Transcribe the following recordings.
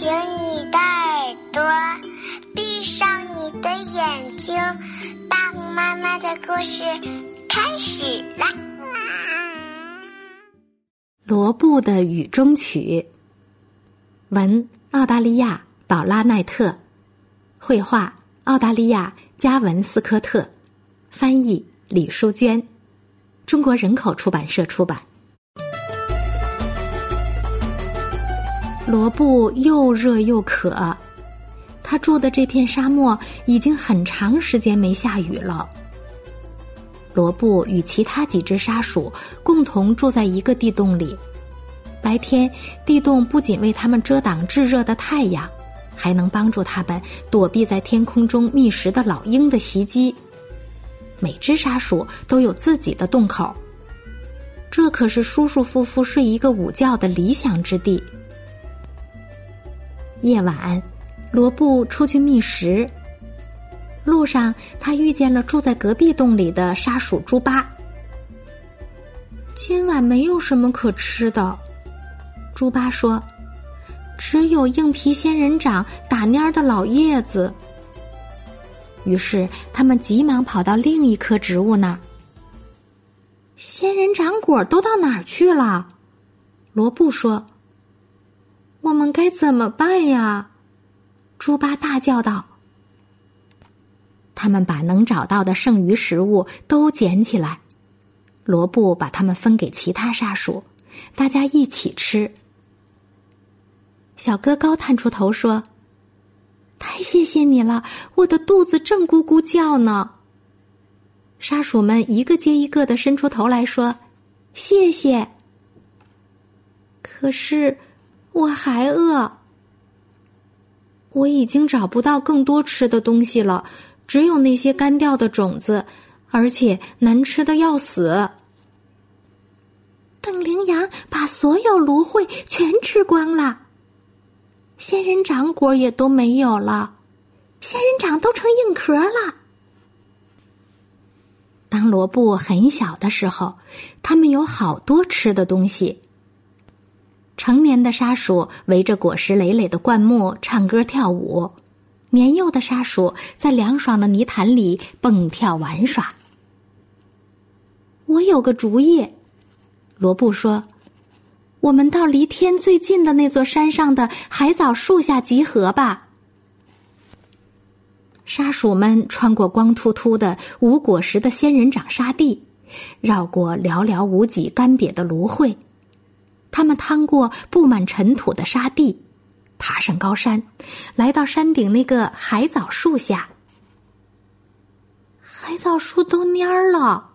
醒你的耳朵，闭上你的眼睛，大虎妈妈的故事开始啦！罗布的雨中曲，文澳大利亚宝拉奈特，绘画澳大利亚加文斯科特，翻译李淑娟，中国人口出版社出版。罗布又热又渴，他住的这片沙漠已经很长时间没下雨了。罗布与其他几只沙鼠共同住在一个地洞里，白天地洞不仅为他们遮挡炙热的太阳，还能帮助他们躲避在天空中觅食的老鹰的袭击。每只沙鼠都有自己的洞口，这可是舒舒服服睡一个午觉的理想之地。夜晚，罗布出去觅食。路上，他遇见了住在隔壁洞里的沙鼠猪八。今晚没有什么可吃的，猪八说：“只有硬皮仙人掌打蔫儿的老叶子。”于是，他们急忙跑到另一棵植物那儿。仙人掌果都到哪儿去了？罗布说。该怎么办呀？猪八大叫道。他们把能找到的剩余食物都捡起来，罗布把它们分给其他沙鼠，大家一起吃。小哥高探出头说：“太谢谢你了，我的肚子正咕咕叫呢。”沙鼠们一个接一个的伸出头来说：“谢谢。”可是。我还饿，我已经找不到更多吃的东西了，只有那些干掉的种子，而且难吃的要死。邓羚羊把所有芦荟全吃光了，仙人掌果也都没有了，仙人掌都成硬壳了。当罗布很小的时候，他们有好多吃的东西。成年的沙鼠围着果实累累的灌木唱歌跳舞，年幼的沙鼠在凉爽的泥潭里蹦跳玩耍。我有个主意，罗布说：“我们到离天最近的那座山上的海藻树下集合吧。”沙鼠们穿过光秃秃的无果实的仙人掌沙地，绕过寥寥无几干瘪的芦荟。他们趟过布满尘土的沙地，爬上高山，来到山顶那个海藻树下。海藻树都蔫儿了。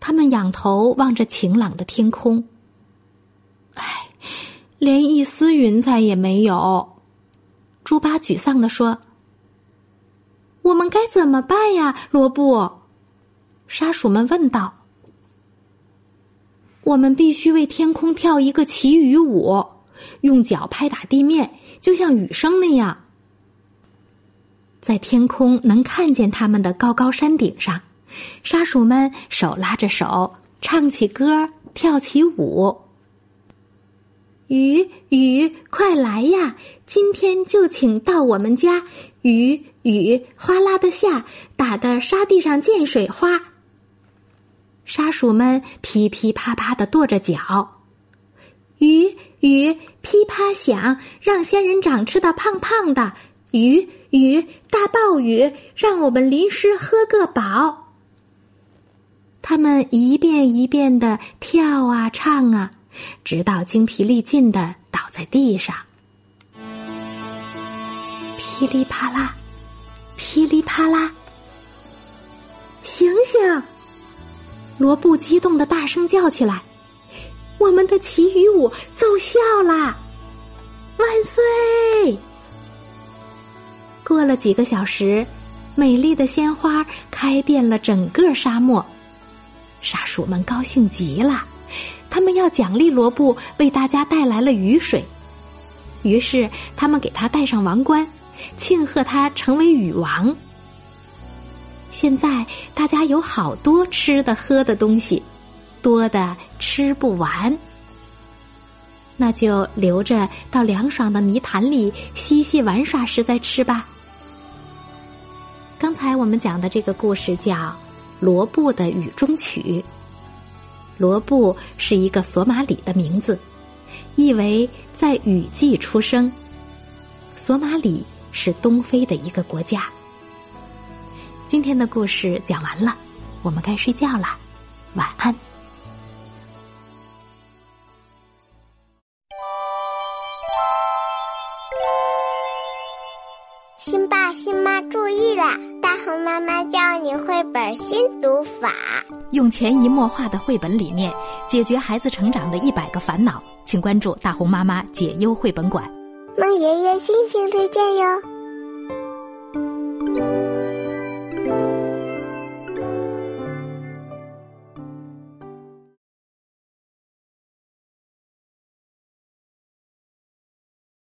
他们仰头望着晴朗的天空，唉，连一丝云彩也没有。猪八沮丧地说：“我们该怎么办呀？”罗布，沙鼠们问道。我们必须为天空跳一个祈雨舞，用脚拍打地面，就像雨声那样。在天空能看见他们的高高山顶上，沙鼠们手拉着手，唱起歌，跳起舞。雨雨，快来呀！今天就请到我们家，雨雨哗啦的下，打的沙地上溅水花。沙鼠们噼噼啪啪的跺着脚，雨雨噼啪响，让仙人掌吃到胖胖的。雨雨大暴雨，让我们淋湿喝个饱。他们一遍一遍的跳啊唱啊，直到精疲力尽的倒在地上。噼里啪啦，噼里啪啦，醒醒！罗布激动的大声叫起来：“我们的祈雨舞奏效啦！万岁！”过了几个小时，美丽的鲜花开遍了整个沙漠，沙鼠们高兴极了，他们要奖励罗布为大家带来了雨水，于是他们给他戴上王冠，庆贺他成为雨王。现在大家有好多吃的喝的东西，多的吃不完。那就留着到凉爽的泥潭里嬉戏玩耍时再吃吧。刚才我们讲的这个故事叫《罗布的雨中曲》。罗布是一个索马里的名字，意为在雨季出生。索马里是东非的一个国家。今天的故事讲完了，我们该睡觉了，晚安。新爸新妈注意啦！大红妈妈教你绘本新读法，用潜移默化的绘本理念解决孩子成长的一百个烦恼，请关注大红妈妈解忧绘本馆。孟爷爷心情推荐哟。